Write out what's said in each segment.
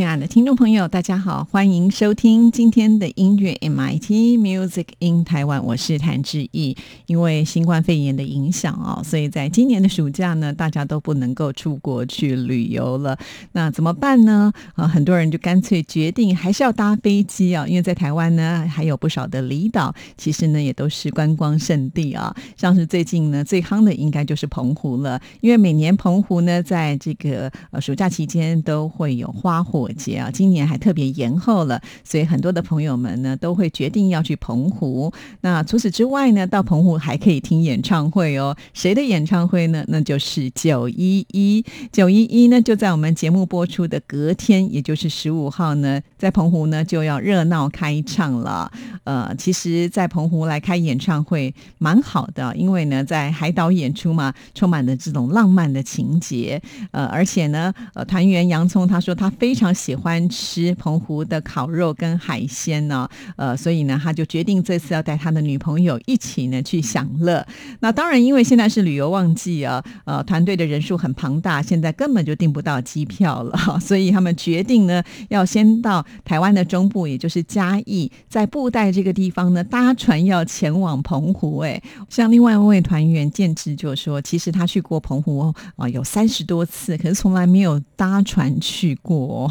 亲爱的听众朋友，大家好，欢迎收听今天的音乐 MIT Music in Taiwan，我是谭志毅。因为新冠肺炎的影响啊，所以在今年的暑假呢，大家都不能够出国去旅游了。那怎么办呢？啊，很多人就干脆决定还是要搭飞机啊，因为在台湾呢还有不少的离岛，其实呢也都是观光胜地啊。像是最近呢最夯的应该就是澎湖了，因为每年澎湖呢在这个呃暑假期间都会有花火。节啊，今年还特别延后了，所以很多的朋友们呢都会决定要去澎湖。那除此之外呢，到澎湖还可以听演唱会哦。谁的演唱会呢？那就是九一一。九一一呢，就在我们节目播出的隔天，也就是十五号呢，在澎湖呢就要热闹开唱了。呃，其实，在澎湖来开演唱会蛮好的，因为呢，在海岛演出嘛，充满了这种浪漫的情节。呃，而且呢，呃，团员洋葱他说他非常。喜欢吃澎湖的烤肉跟海鲜呢，呃，所以呢，他就决定这次要带他的女朋友一起呢去享乐。那当然，因为现在是旅游旺季啊，呃，团队的人数很庞大，现在根本就订不到机票了，所以他们决定呢，要先到台湾的中部，也就是嘉义，在布袋这个地方呢搭船要前往澎湖。哎，像另外一位团员建志就说，其实他去过澎湖啊，有三十多次，可是从来没有搭船去过。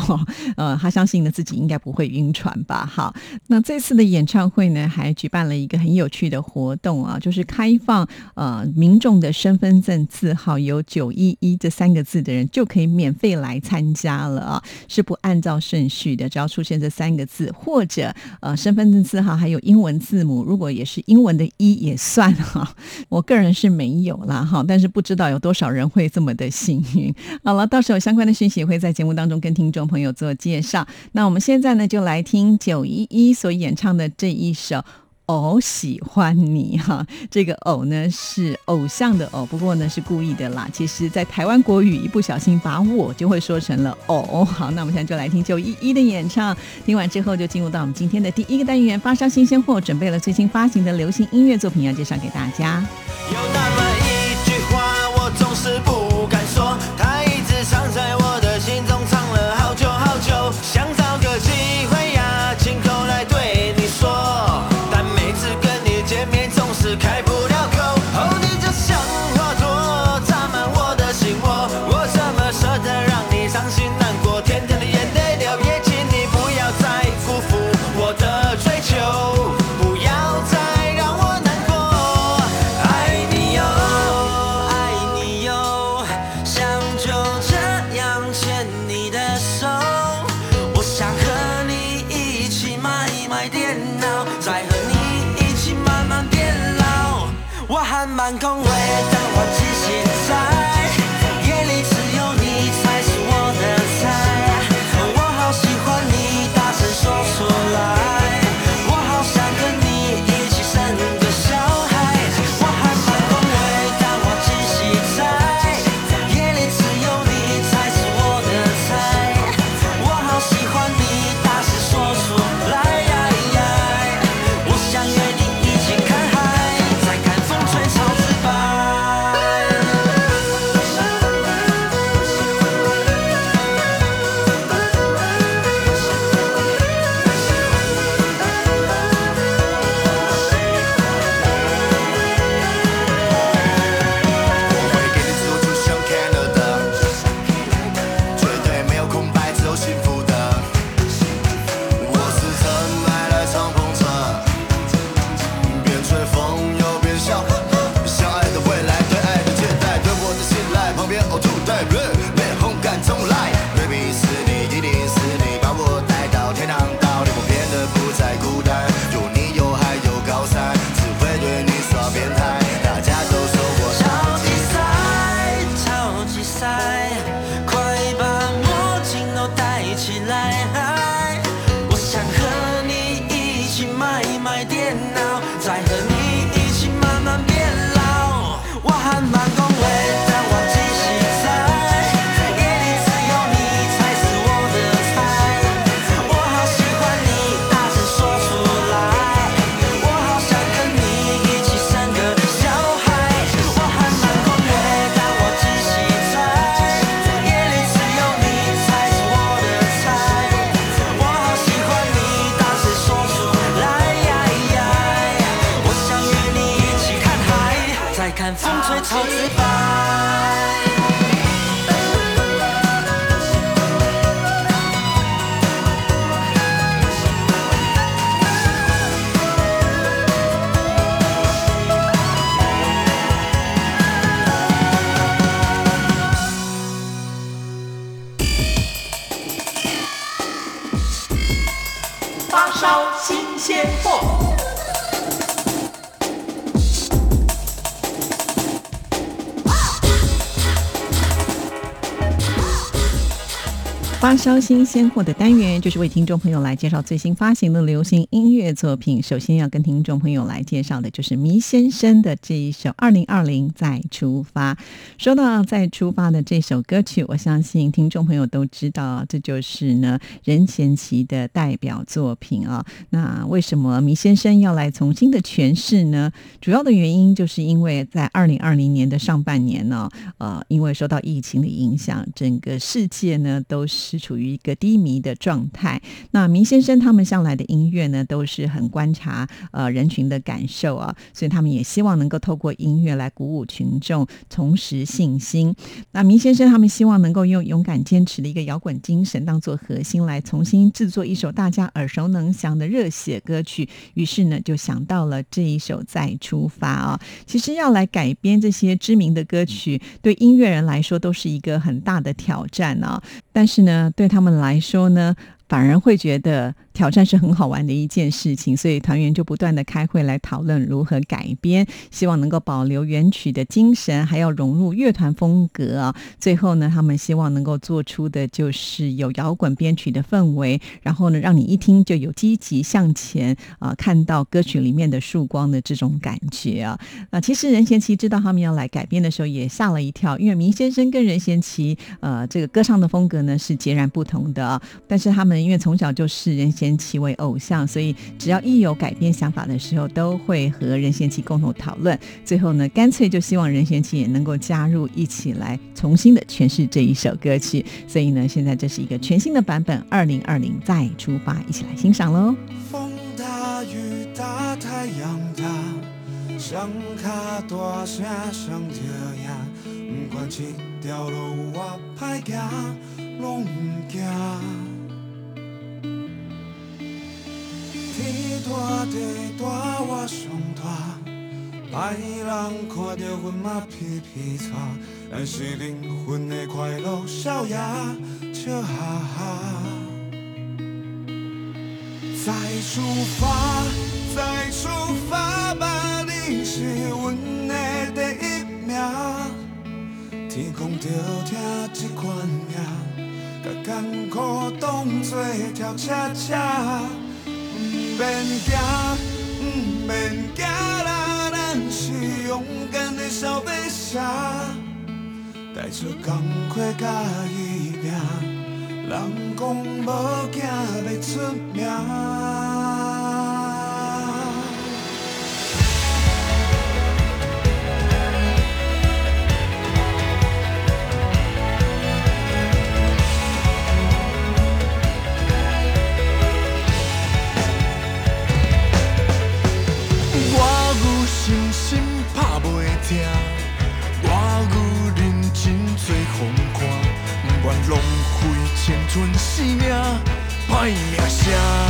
呃，他相信呢自己应该不会晕船吧？好，那这次的演唱会呢，还举办了一个很有趣的活动啊，就是开放呃民众的身份证字号有九一一这三个字的人就可以免费来参加了啊，是不按照顺序的，只要出现这三个字或者呃身份证字号还有英文字母，如果也是英文的一也算哈。我个人是没有啦哈，但是不知道有多少人会这么的幸运。好了，到时候相关的讯息会在节目当中跟听众朋友。有做介绍，那我们现在呢就来听九一一所演唱的这一首《偶喜欢你》哈，这个“偶”呢是偶像的“偶”，不过呢是故意的啦。其实，在台湾国语一不小心把我就会说成了“偶”。好，那我们现在就来听九一一的演唱，听完之后就进入到我们今天的第一个单元——发烧新鲜货，准备了最新发行的流行音乐作品要介绍给大家。烧新鲜货的单元，就是为听众朋友来介绍最新发行的流行音乐作品。首先要跟听众朋友来介绍的，就是迷先生的这一首《二零二零再出发》。说到再出发的这首歌曲，我相信听众朋友都知道，这就是呢任贤齐的代表作品啊。那为什么迷先生要来重新的诠释呢？主要的原因就是因为在二零二零年的上半年呢，呃，因为受到疫情的影响，整个世界呢都是。处于一个低迷的状态。那明先生他们向来的音乐呢，都是很观察呃人群的感受啊，所以他们也希望能够透过音乐来鼓舞群众，重拾信心。那明先生他们希望能够用勇敢坚持的一个摇滚精神当做核心，来重新制作一首大家耳熟能详的热血歌曲。于是呢，就想到了这一首《再出发》啊。其实要来改编这些知名的歌曲，对音乐人来说都是一个很大的挑战啊。但是呢。对他们来说呢，反而会觉得。挑战是很好玩的一件事情，所以团员就不断的开会来讨论如何改编，希望能够保留原曲的精神，还要融入乐团风格啊。最后呢，他们希望能够做出的就是有摇滚编曲的氛围，然后呢，让你一听就有积极向前啊，看到歌曲里面的曙光的这种感觉啊。那其实任贤齐知道他们要来改编的时候也吓了一跳，因为明先生跟任贤齐呃这个歌唱的风格呢是截然不同的，但是他们因为从小就是任贤。任贤齐为偶像，所以只要一有改变想法的时候，都会和任贤齐共同讨论。最后呢，干脆就希望任贤齐也能够加入，一起来重新的诠释这一首歌曲。所以呢，现在这是一个全新的版本，二零二零再出发，一起来欣赏喽。风大雨大太阳大，想卡大声上着呀，不管这条路我歹行，地大我上大，歹人看到阮嘛皮皮擦，但是灵魂的快乐笑呀笑哈哈。再出发，再出发吧，你是阮的第一名。天公着听这款命，甲艰苦当作跳恰恰。免惊，不免惊啦，咱是勇敢的小飞侠，带出工课甲伊拼，人讲无惊要出名。存性命歹命声，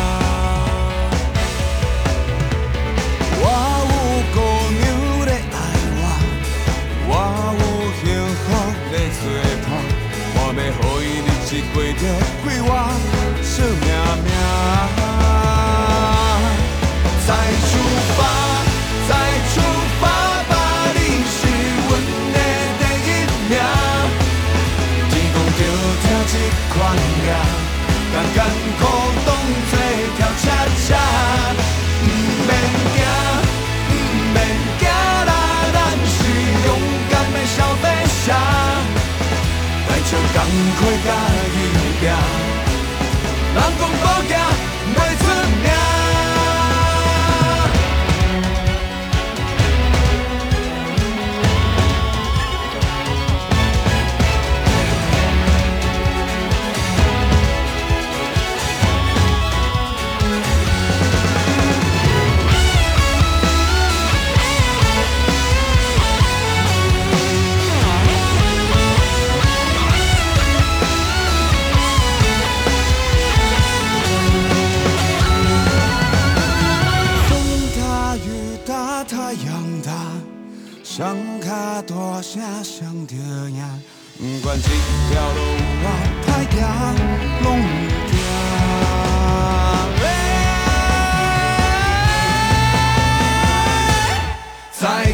带着工课甲伊拼，人讲无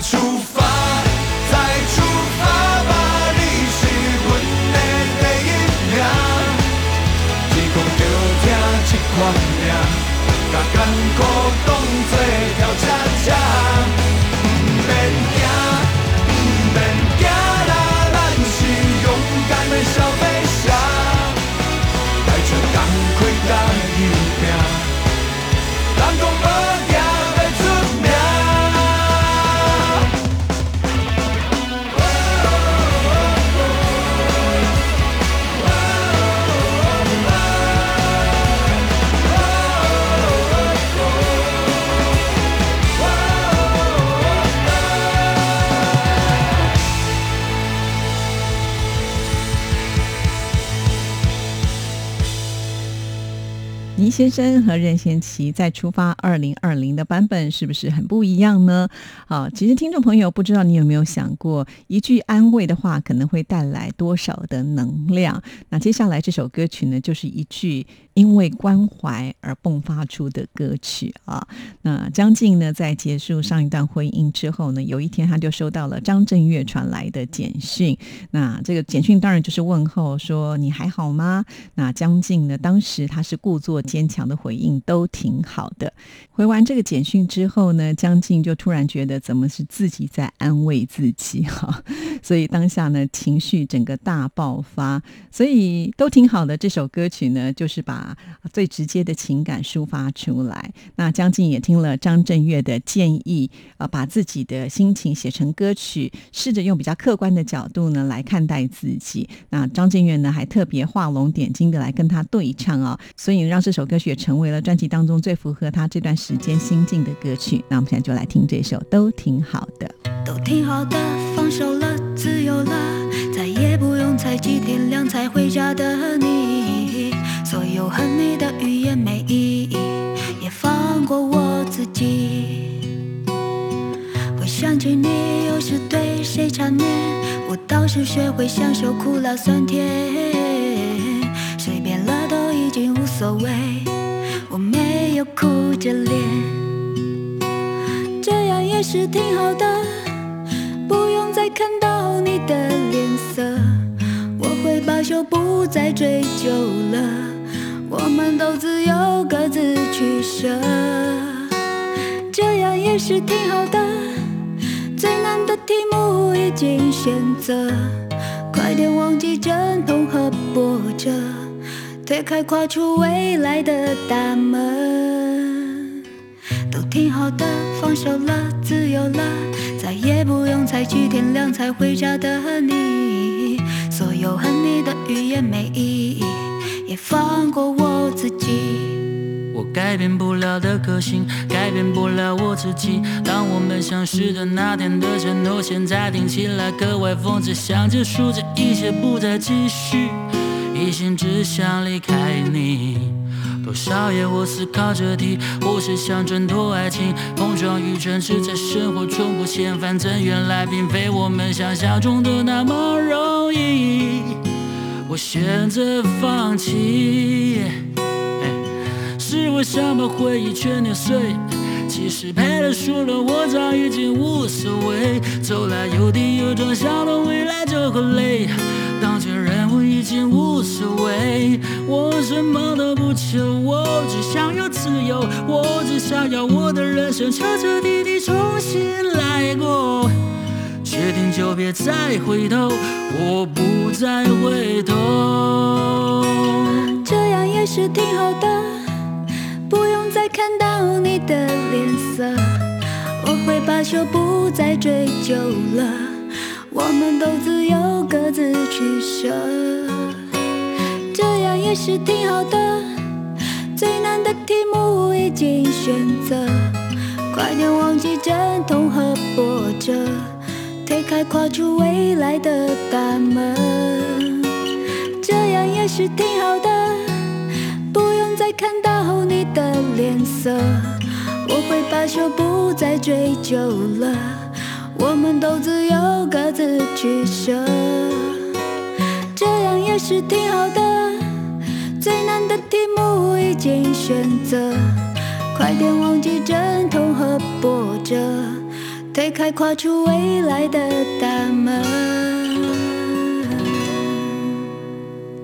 出发，再出发吧，你是阮的第一名。天公着听这款命，甲艰苦当作跳恰恰。先生和任贤齐在出发二零二零的版本是不是很不一样呢？好，其实听众朋友不知道你有没有想过，一句安慰的话可能会带来多少的能量？那接下来这首歌曲呢，就是一句因为关怀而迸发出的歌曲啊。那张晋呢，在结束上一段婚姻之后呢，有一天他就收到了张震岳传来的简讯。那这个简讯当然就是问候，说你还好吗？那江静呢，当时他是故作坚强的回应，都挺好的。回完这个简讯之后呢，江静就突然觉得怎么是自己在安慰自己哈，所以当下呢情绪整个大爆发，所以都挺好的。这首歌曲呢，就是把最直接的情感抒发出来。那江静也听了张震岳的建议，呃，把自己的心情写成歌曲，试着用比较客观的角度呢来看待自己。那张震岳呢还特别画龙点睛的来跟他对唱啊、所以让这首歌曲也成为了专辑当中最符合他这段时间心境的歌曲。那我们现在就来听这首，都挺好的。都挺好的，放手了，自由了，再也不用猜忌天亮才回家的你。所有恨你的语言没意义，也放过我自己。会想起你，又是对谁缠绵，我倒是学会享受苦辣酸甜，都已经无所谓，我没有哭着脸。这样也是挺好的，不用再看到你的脸色，我会罢休，不再追究了，我们都自由各自取舍，这样也是挺好的。最难的题目已经选择，快点忘记阵痛和波折，推开跨出未来的大门。都挺好的，放手了，自由了，再也不用猜忌天亮才回家的你。所有恨你的语言没意义，也放过我自己。我改变不了的个性，改变不了我自己。当我们相识的那天的承诺，现在听起来格外讽刺。想结束这一切，不再继续，一心只想离开你。多少夜我思考这题，我是想挣脱爱情，碰撞与真实在生活中不嫌反正原来并非我们想象中的那么容易。我选择放弃。是我想把回忆全碾碎。其实赔了输了，我早已经无所谓。走来有地有撞，想到未来就会累。已经无所谓，我什么都不求，我只想要自由，我只想要我的人生彻彻底底重新来过。决定就别再回头，我不再回头。这样也是挺好的。不用再看到你的脸色，我会罢休，不再追究了。我们都自由各自取舍，这样也是挺好的。最难的题目已经选择，快点忘记阵痛和波折，推开跨出未来的大门，这样也是挺好的。不用再看到你的脸色，我会罢休，不再追究了。我们都自由各自取舍，这样也是挺好的。最难的题目已经选择，快点忘记阵痛和波折，推开跨出未来的大门。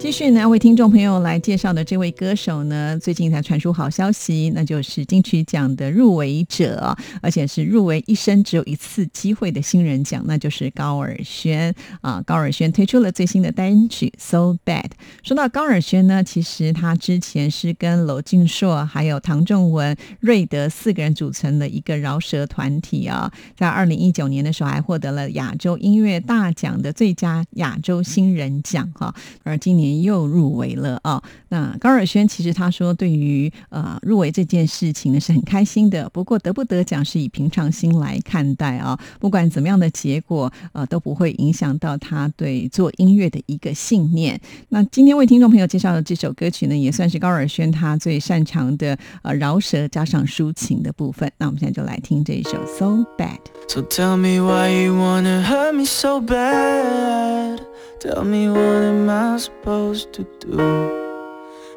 继续呢，为听众朋友来介绍的这位歌手呢，最近才传出好消息，那就是金曲奖的入围者，而且是入围一生只有一次机会的新人奖，那就是高尔宣啊。高尔宣推出了最新的单曲《So Bad》。说到高尔宣呢，其实他之前是跟娄俊硕、还有唐仲文、瑞德四个人组成的一个饶舌团体啊，在二零一九年的时候还获得了亚洲音乐大奖的最佳亚洲新人奖哈，而今年。又入围了啊！那高尔轩其实他说，对于呃入围这件事情呢是很开心的。不过得不得奖是以平常心来看待啊，不管怎么样的结果，呃都不会影响到他对做音乐的一个信念。那今天为听众朋友介绍的这首歌曲呢，也算是高尔轩他最擅长的呃饶舌加上抒情的部分。那我们现在就来听这一首《So Bad》。So tell me why you wanna hurt me so bad. Tell me what am I supposed to do?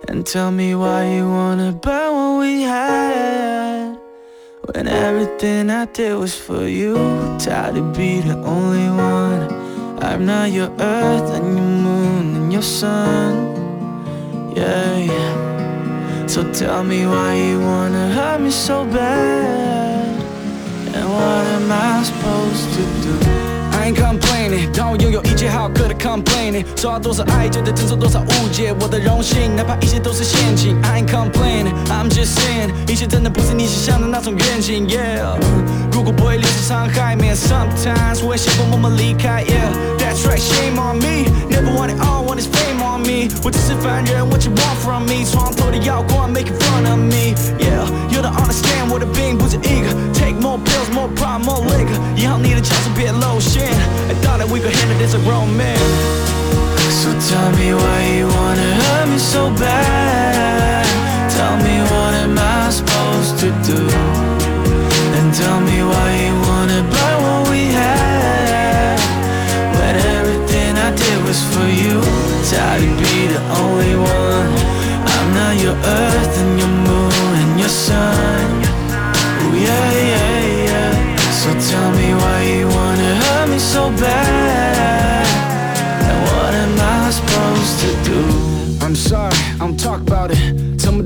And tell me why you wanna burn what we had. When everything I did was for you. Tired to be the only one. I'm not your earth and your moon and your sun. Yeah, yeah. So tell me why you wanna hurt me so bad. And what am I supposed to do? I ain't complaining，当我拥有一切好客的 complaining，受到多少爱就得承受多少误解，我的荣幸，哪怕一切都是陷阱。I ain't complaining，I'm just saying，一切真的不是你想象的那种愿景。Yeah，如果不会留下伤害，man sometimes 我会想过默默离开。Yeah，that's right，shame on me，never want it all，want is fame on me。我只是凡人，what you want from me？床头的耀光，making fun of me。Yeah，you don't understand 我的病不止一个 Take more pills, more prime, more liquor. Y'all need a chance to be a lotion. I thought that we could handle this a grown man. So tell me why you wanna hurt me so bad. Tell me what am I supposed to do? And tell me why you wanna burn what we had. When everything I did was for you. Tired to be the only one. I'm not your earth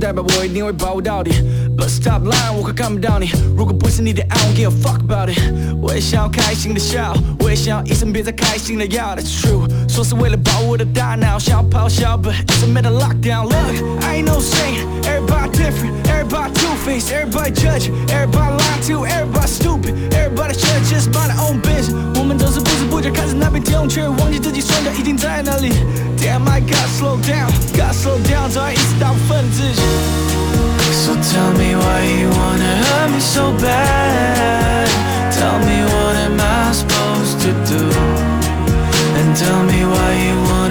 代表我一定会把握到底 But stop lying，我快看不到你如果不是你的爱，我 give a fuck about it 我也想要开心的笑，我也想要一生别再开心的药 That's true，说是为了保护我的大脑，想要咆哮，But it's a mental lockdown Look, I ain't no saint Everybody different, everybody two-faced Everybody judge, everybody lying to Everybody stupid, everybody should just mind their own business 我们都是不知不觉开始那边跳，却忘记自己双脚已经在哪里 Damn, I gotta slow down, gotta slow down 早已意识到分自己 So tell me why you wanna hurt me so bad Tell me what am I supposed to do And tell me why you wanna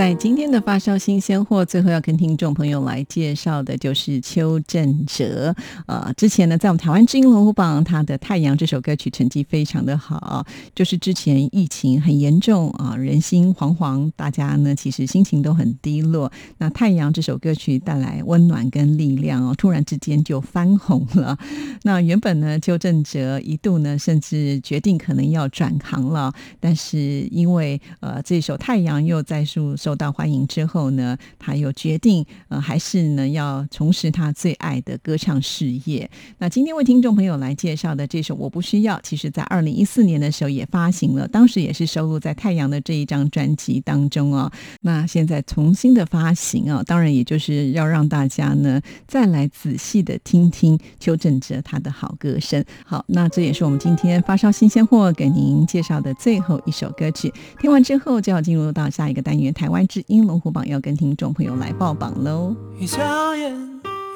在今天的发烧新鲜货，最后要跟听众朋友来介绍的就是邱振哲。呃，之前呢，在我们台湾知音龙虎榜，他的《太阳》这首歌曲成绩非常的好。就是之前疫情很严重啊，人心惶惶，大家呢其实心情都很低落。那《太阳》这首歌曲带来温暖跟力量哦，突然之间就翻红了。那原本呢，邱振哲一度呢，甚至决定可能要转行了，但是因为呃这首《太阳》又再受受到欢迎之后呢，他又决定呃还是呢要重拾他最爱的歌唱事业。那今天为听众朋友来介绍的这首《我不需要》，其实在二零一四年的时候也发行了，当时也是收录在《太阳》的这一张专辑当中哦。那现在重新的发行啊，当然也就是要让大家呢再来仔细的听听邱振哲他的好歌声。好，那这也是我们今天发烧新鲜货给您介绍的最后一首歌曲。听完之后就要进入到下一个单元台。湾之音龙虎榜要跟听众朋友来报榜喽。一眨眼，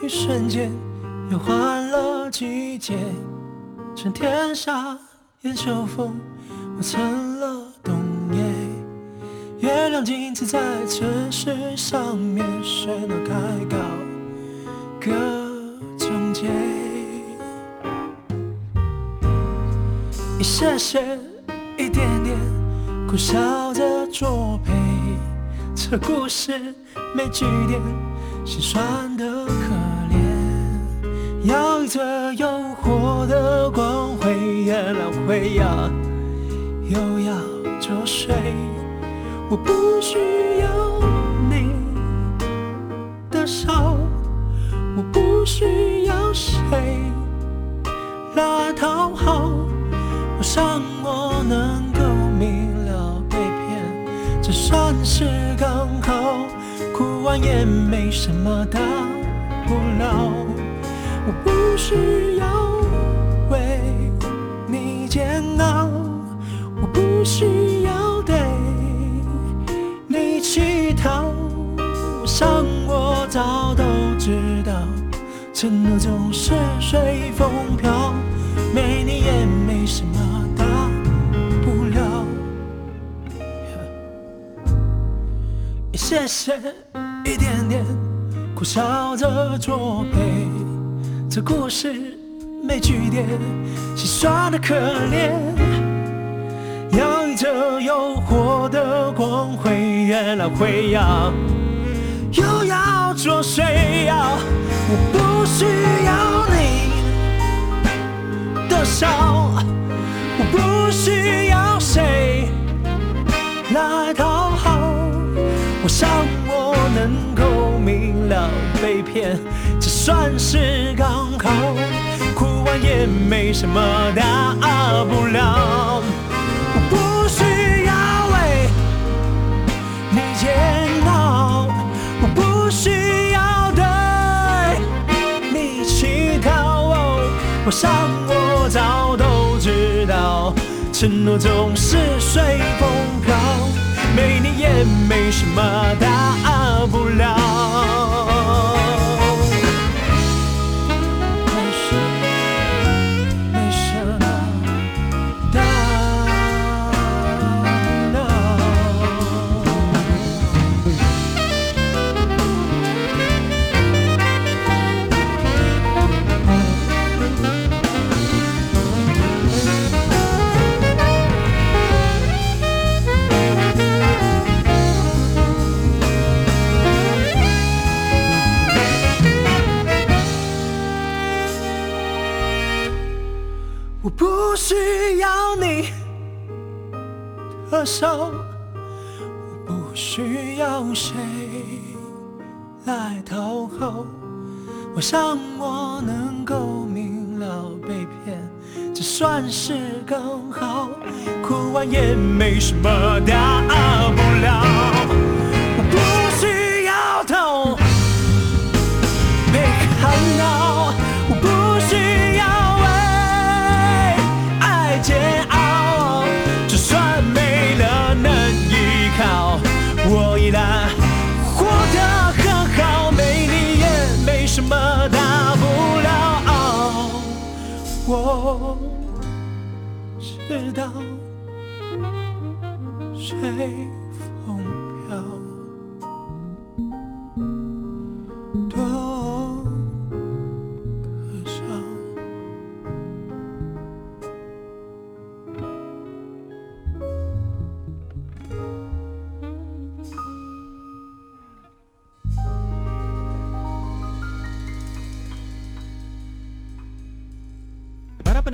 一瞬间，又换了季节。趁天沙掩秋风，我成了冬夜。月亮镜子在城市上面喧闹开高，各种结。一些些，一点点，苦笑着作陪。这故事没句点，心酸的可怜。要一则诱惑的光辉，也来回呀，又要作祟。我不需要你的手，我不需要谁来讨好。我想我能够明，这算是刚好。哭完也没什么大不了。我不需要为你煎熬，我不需要对你乞讨。我想我早都知道，承诺总是随风飘，没你也没什么一些些，一点点，苦笑着作陪。这故事没句点，心酸的可怜。要一则诱惑的光辉，越来回呀，又要作祟呀。我不需要你的笑，我不需要谁来讨好。我想我能够明了被骗，这算是刚好。哭完也没什么大不了。我不需要为你煎熬，我不需要对你乞讨。我想我早都知道，承诺总是随风飘，没你也没什么大不了。手，我不需要谁来讨好。我想我能够明了被骗，这算是刚好。哭完也没什么大不了。我不需要痛。被看到，Para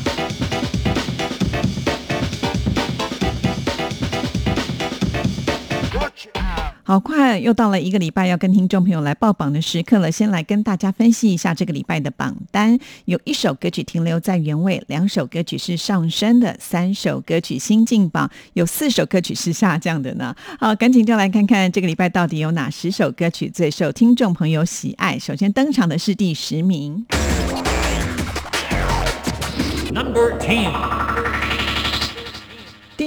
好快又到了一个礼拜要跟听众朋友来报榜的时刻了。先来跟大家分析一下这个礼拜的榜单，有一首歌曲停留在原位，两首歌曲是上升的，三首歌曲新进榜，有四首歌曲是下降的呢。好，赶紧就来看看这个礼拜到底有哪十首歌曲最受听众朋友喜爱。首先登场的是第十名。Number Ten。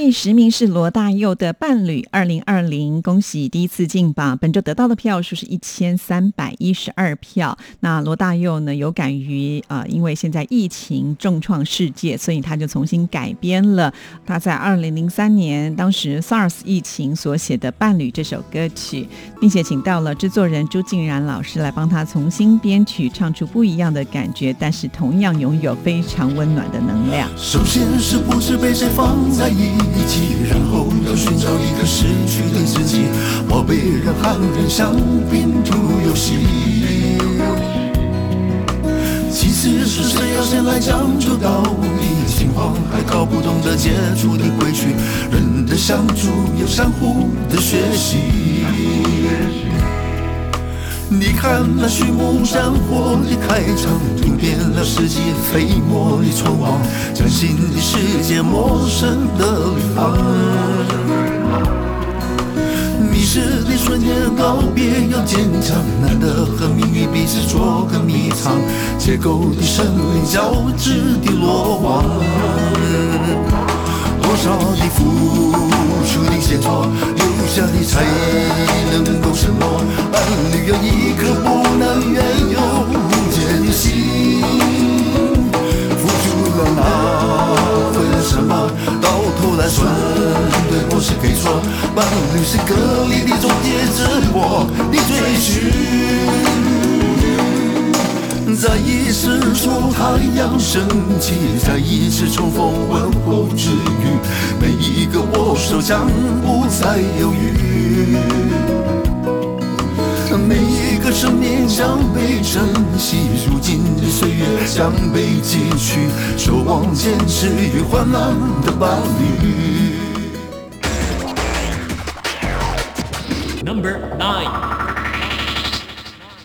第十名是罗大佑的《伴侣》，二零二零，恭喜第一次进榜。本周得到的票数是一千三百一十二票。那罗大佑呢，有感于呃，因为现在疫情重创世界，所以他就重新改编了他在二零零三年当时 SARS 疫情所写的《伴侣》这首歌曲，并且请到了制作人朱静然老师来帮他重新编曲，唱出不一样的感觉，但是同样拥有非常温暖的能量。首先是不是被谁放在一一起，然后要寻找一个失去的自己。我被人和人像拼图游戏。其实是谁要先来讲出道理，情况还搞不懂得接触的规矩，人的相处要相互的学习。你看那序幕战火的开场，突变了世界飞沫的存亡，将新的世界陌生的旅航。迷失的瞬间告别要坚强，难得和命运彼此做个迷藏，结构的生命交织的落网。多少的付出的献错，留下的才能够什么。伴侣有一颗不能怨尤无解的心，付出了那份什么，到头来算对或是给错。伴侣是隔离的终结，自我的追寻。再一次出太阳升起，再一次重逢问候之余，每一个握手将不再犹豫，每一个生命将被珍惜，如今的岁月将被汲取，守望坚持与患难的伴侣。Number Nine。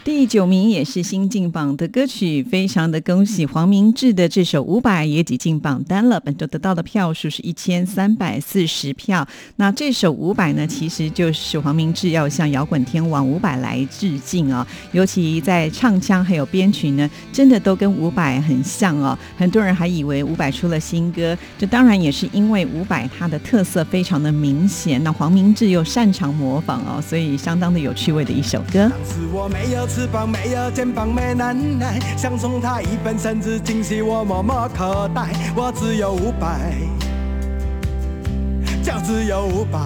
第九名也是新进榜的歌曲，非常的恭喜黄明志的这首《五百》也挤进榜单了。本周得到的票数是一千三百四十票。那这首《五百》呢，其实就是黄明志要向摇滚天王伍佰来致敬啊、尤其在唱腔还有编曲呢，真的都跟伍佰很像哦。很多人还以为伍佰出了新歌，这当然也是因为伍佰他的特色非常的明显，那黄明志又擅长模仿哦，所以相当的有趣味的一首歌。翅膀，没有肩膀，没能耐，想送他一份甚至惊喜，我默默口袋，我只有五百，就只有五百。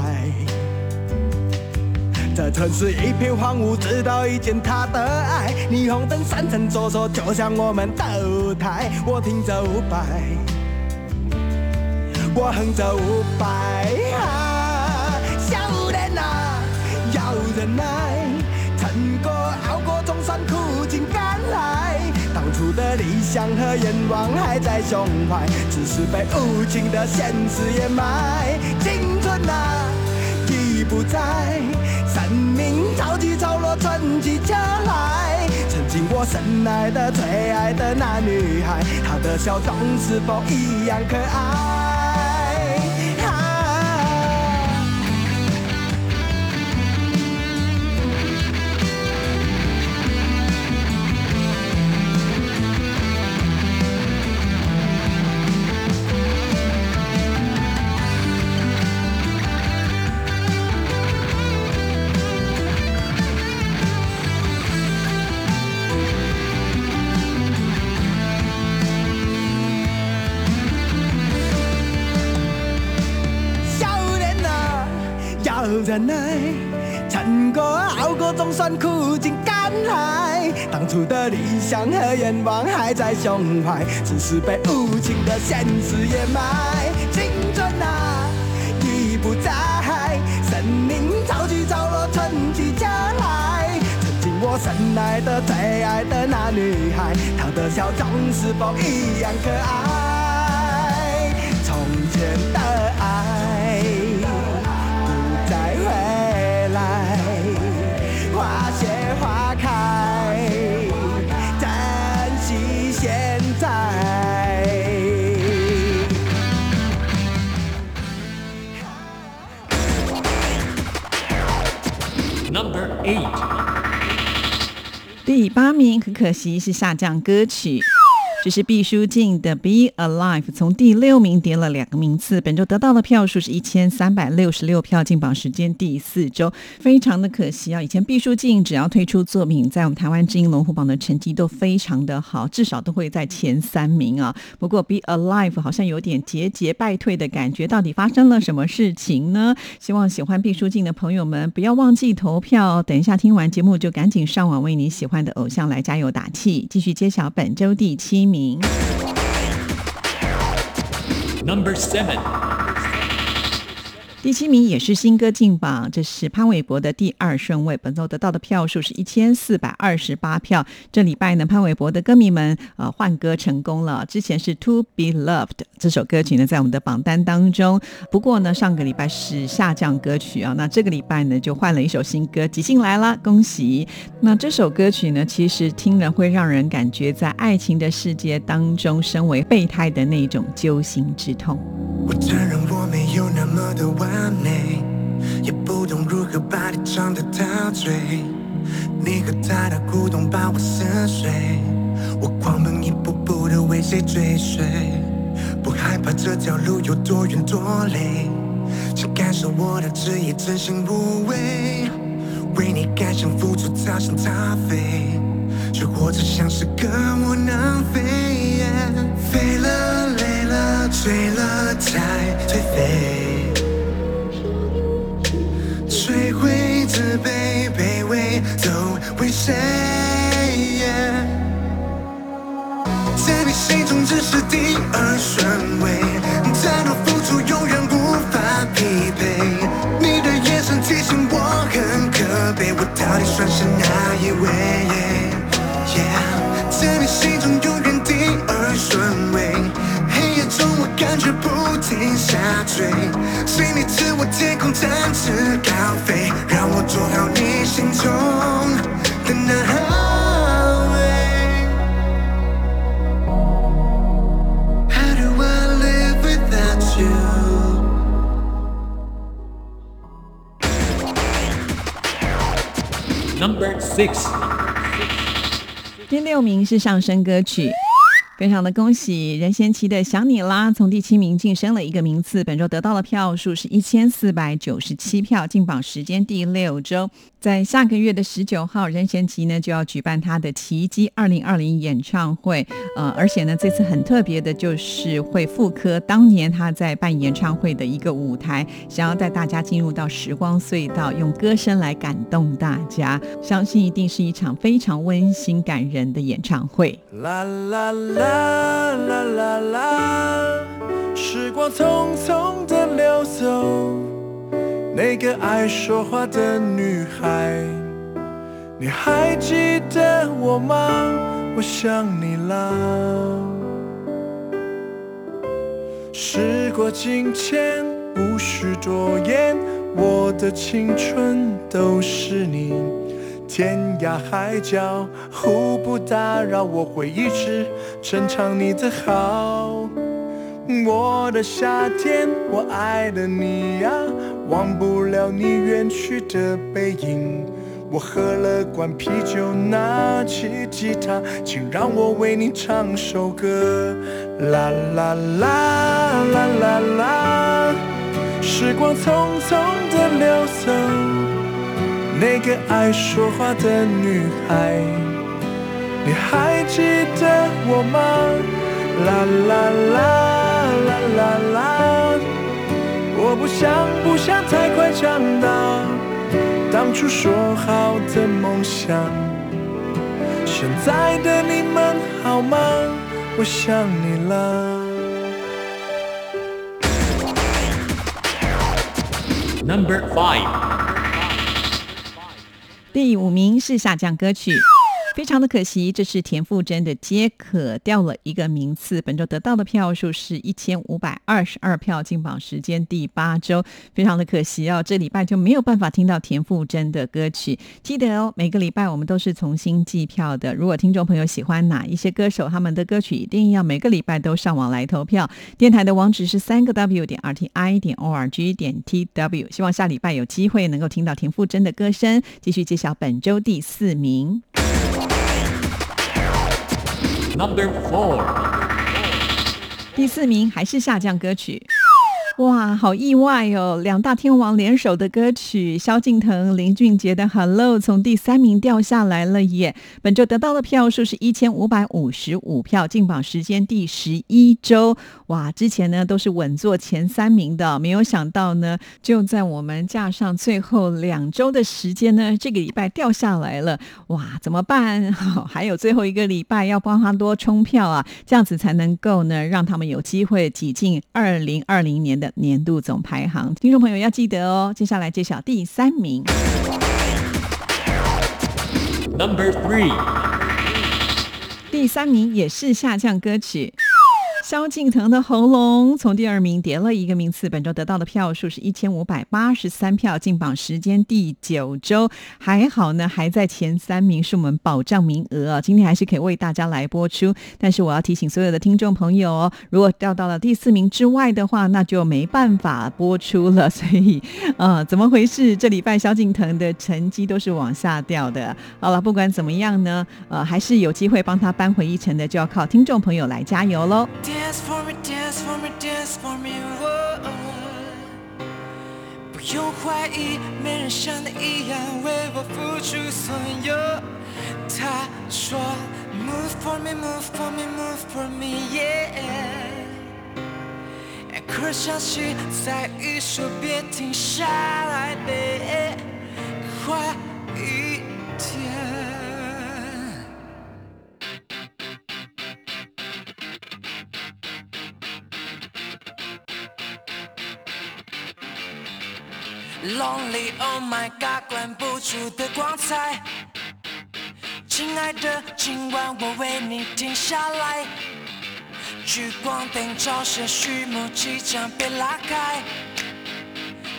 这城市一片荒芜，直到遇见他的爱。霓虹灯闪闪烁烁，就像我们的舞台。我听着五百，我哼着五百。啊，少年啊，要忍耐，的理想和愿望还在胸怀，只是被无情的现实掩埋。青春啊，已不在。生命潮起潮落，春去秋来。曾经我深爱的、最爱的那女孩，她的笑容是否一样可爱？忍耐，撑过熬过总算苦尽甘来。当初的理想和愿望还在胸怀，只是被无情的现实掩埋。青春啊，已不在，生命潮起潮落，春去秋来。曾经我深爱的、最爱的那女孩，她的笑容是否一样可爱？第八名很可惜是下降歌曲。这是毕书尽的《Be Alive》，从第六名跌了两个名次。本周得到的票数是一千三百六十六票，进榜时间第四周，非常的可惜啊！以前毕书尽只要推出作品，在我们台湾知音龙虎榜的成绩都非常的好，至少都会在前三名啊。不过《Be Alive》好像有点节节败退的感觉，到底发生了什么事情呢？希望喜欢毕书尽的朋友们不要忘记投票。等一下听完节目就赶紧上网为你喜欢的偶像来加油打气。继续揭晓本周第七名。Number seven，第七名也是新歌进榜，这是潘玮柏的第二顺位，本周得到的票数是一千四百二十八票。这礼拜呢，潘玮柏的歌迷们呃换歌成功了，之前是《To Be Loved》这首歌曲呢在我们的榜单当中，不过呢上个礼拜是下降歌曲啊，那这个礼拜呢就换了一首新歌，即兴来了，恭喜！那这首歌曲呢，其实听了会让人感觉在爱情的世界当中，身为备胎的那种揪心之痛。我承认我没有那么的完美，也不懂如何把你唱得陶醉。你和他的互动把我撕碎，我狂奔一步步的为谁追随，不害怕这条路有多远多累，请感受我的执意真心无畏，为你甘心付出掏心掏肺，却活着像是个窝囊废，飞了累了醉了才颓废，摧毁自卑卑微都为谁？在你心中只是第二顺位，再多付出永远无法匹配。你的眼神提醒我很可悲，我到底算是哪一位？Yeah，在你心中永远第二顺位，黑夜中我感觉不停下坠，随你自我天空展翅，你心中的那位。How do I live without you?，Number six，第六名是上升歌曲。非常的恭喜任贤齐的《想你啦》从第七名晋升了一个名次，本周得到的票数是一千四百九十七票，进榜时间第六周。在下个月的十九号，任贤齐呢就要举办他的《奇迹二零二零》演唱会，呃，而且呢这次很特别的就是会复刻当年他在办演唱会的一个舞台，想要带大家进入到时光隧道，用歌声来感动大家，相信一定是一场非常温馨感人的演唱会。啦啦啦啦啦啦啦，时光匆匆的流走，那个爱说话的女孩，你还记得我吗？我想你啦。时过境迁，无需多言，我的青春都是你。天涯海角互不打扰，我会一直珍藏你的好。我的夏天，我爱的你呀、忘不了你远去的背影。我喝了罐啤酒，拿起吉他，请让我为你唱首歌。啦啦啦啦啦啦，时光匆匆的流走。那个爱说话的女孩，你还记得我吗？啦啦啦啦啦啦，我不想不想太快长大，当初说好的梦想。现在的你们好吗？我想你了。Number five，第五名是下降歌曲。非常的可惜，这是田馥甄的《皆可》掉了一个名次，本周得到的票数是一千五百二十二票，进榜时间第八周，非常的可惜哦，这礼拜就没有办法听到田馥甄的歌曲。记得哦，每个礼拜我们都是重新计票的。如果听众朋友喜欢哪一些歌手，他们的歌曲一定要每个礼拜都上网来投票。电台的网址是三个 w 点 r t i 点 o r g 点 t w。希望下礼拜有机会能够听到田馥甄的歌声。继续揭晓本周第四名。Number four，第四名还是下降歌曲。哇，好意外哦！两大天王联手的歌曲，萧敬腾、林俊杰的《Hello》从第三名掉下来了耶。本周得到的票数是一千五百五十五票，进榜时间第十一周。哇，之前呢都是稳坐前三名的，没有想到呢，就在我们架上最后两周的时间呢，这个礼拜掉下来了。哇，怎么办？好还有最后一个礼拜要帮他多冲票啊，这样子才能够呢，让他们有机会挤进二零二零年年度总排行。听众朋友要记得哦。接下来揭晓第三名。Number three，第三名也是下降歌曲。萧敬腾的《喉咙》从第二名跌了一个名次，本周得到的票数是一千五百八十三票，进榜时间第九周，还好呢，还在前三名，是我们保障名额啊，今天还是可以为大家来播出。但是我要提醒所有的听众朋友哦，如果掉到了第四名之外的话，那就没办法播出了。所以，呃，怎么回事？这礼拜萧敬腾的成绩都是往下掉的。好了，不管怎么样呢，呃，还是有机会帮他扳回一城的，就要靠听众朋友来加油喽。Dance for me, dance for me, dance for me，哦不用怀疑，没人像你一样为我付出所有。他说，Move for me, move for me, move for me, yeah。可是相信在一说别停下来，别快一点。 Lonely, oh my god，关不住的光彩。亲爱的，今晚我为你停下来。聚光灯照射序幕即将被拉开，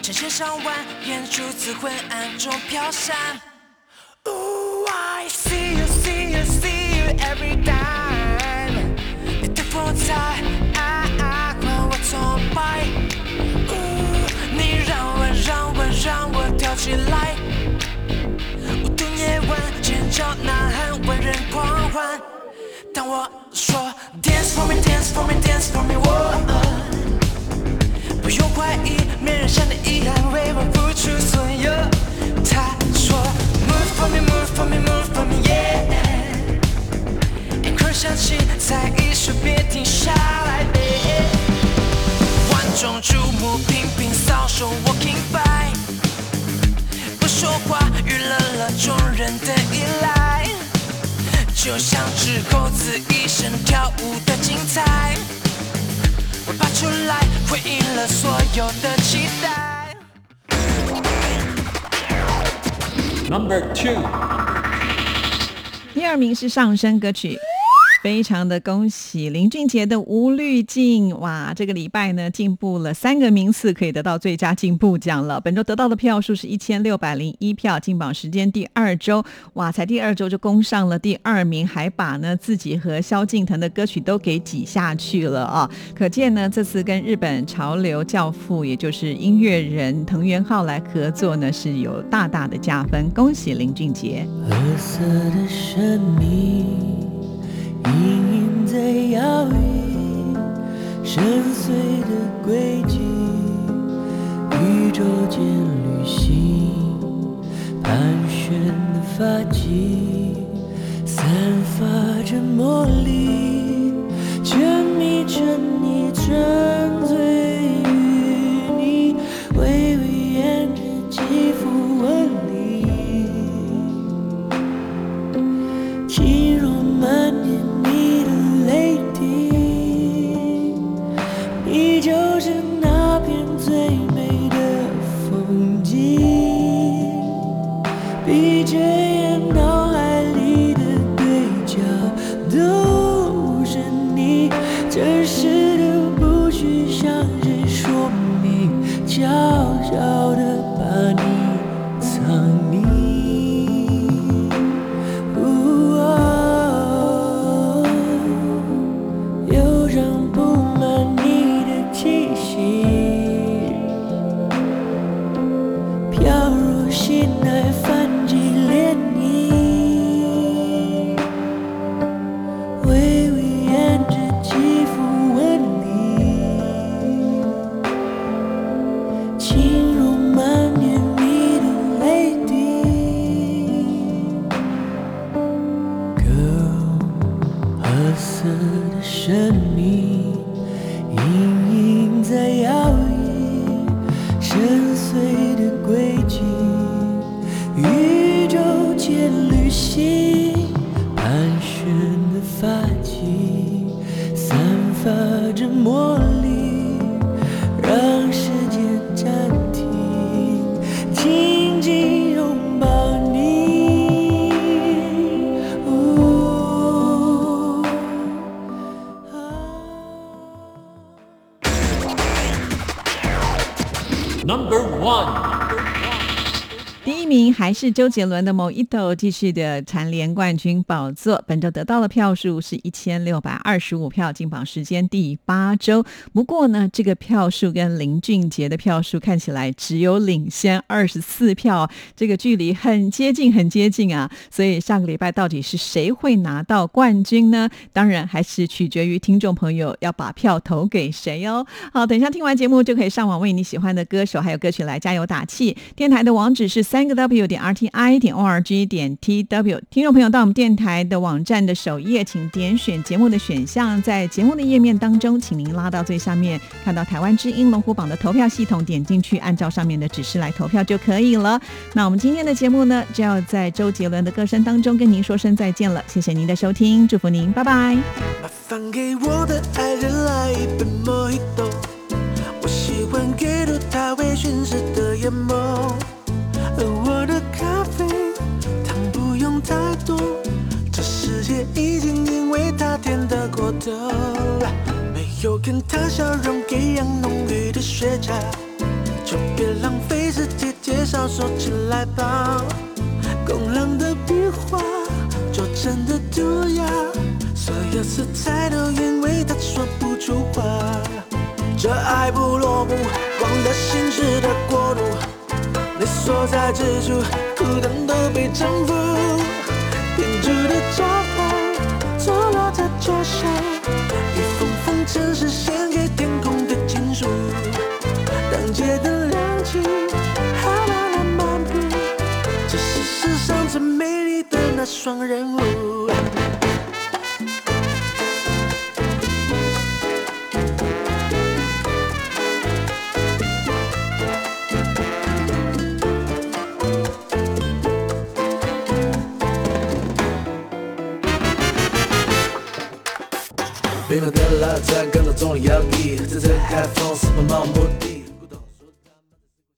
成千上万眼珠子昏暗中飘散。Ooh, I see you, see you, see you every time。你的风采，啊啊，让我崇拜。跳起来。舞动夜晚，尖叫呐喊，万人狂欢。当我说 Dance for me, dance for me, dance for me，我不用怀疑，没人像你一样为我付出所有。他说 Move for me, move for me, move for me, yeah。一块响起，再一说别停下来。万众瞩目，频频扫手，Walking by，说话，娱乐了众人的依赖。就像只猴子一生跳舞的精彩，我爬出来回应了所有的期待。Number two，第二名是上升歌曲。非常的恭喜林俊杰的《无滤镜》哇！这个礼拜呢进步了三个名次，可以得到最佳进步奖了。本周得到的票数是一千六百零一票，进榜时间第二周，哇！才第二周就攻上了第二名，还把呢自己和萧敬腾的歌曲都给挤下去了啊！可见呢这次跟日本潮流教父，也就是音乐人藤原浩来合作呢，是有大大的加分。恭喜林俊杰！隐隐在摇曳，深邃的轨迹，宇宙间旅行，盘旋的发髻，散发着魔力，沉迷着你，沉在摇曳，深邃的轨迹，宇宙间旅行，还是周杰伦的《某一头》，继续的蝉联冠军宝座。本周得到的票数是一千六百二十五票，进榜时间第八周。不过呢，这个票数跟林俊杰的票数看起来只有领先二十四票，这个距离很接近，很接近啊！所以下个礼拜到底是谁会拿到冠军呢？当然还是取决于听众朋友要把票投给谁哦。好，等一下听完节目就可以上网为你喜欢的歌手还有歌曲来加油打气。电台的网址是三个 W 点 R T I 点 O R G 点 T W。听众朋友到我们电台的网站的首页，请点选节目的选项，在节目的页面当中，请您拉到最下面，看到台湾之音龙虎榜的投票系统，点进去，按照上面的指示来投票就可以了。那我们今天的节目呢，就要在周杰伦的歌声当中跟您说声再见了，谢谢您的收听，祝福您，拜拜。麻烦给我的爱人来一杯 Mojito，我喜欢给入它微醺时的眼眸，已经因为他甜得过头，没有跟他笑容一样浓郁的雪茄，就别浪费时间。介绍，收起来吧。工人的笔画就真的涂鸦，所有色彩都因为他说不出话。这爱不落幕，光的心事的国度，你所在之处，孤单都被征服。天主的招坐落在桌上，一封封城市献给天空的情书。当街灯亮起，还慢慢漫步。这是世上最美丽的那双人舞。冰冷的拉扎感到重力摇曳，在这个海风四奔漫无目的。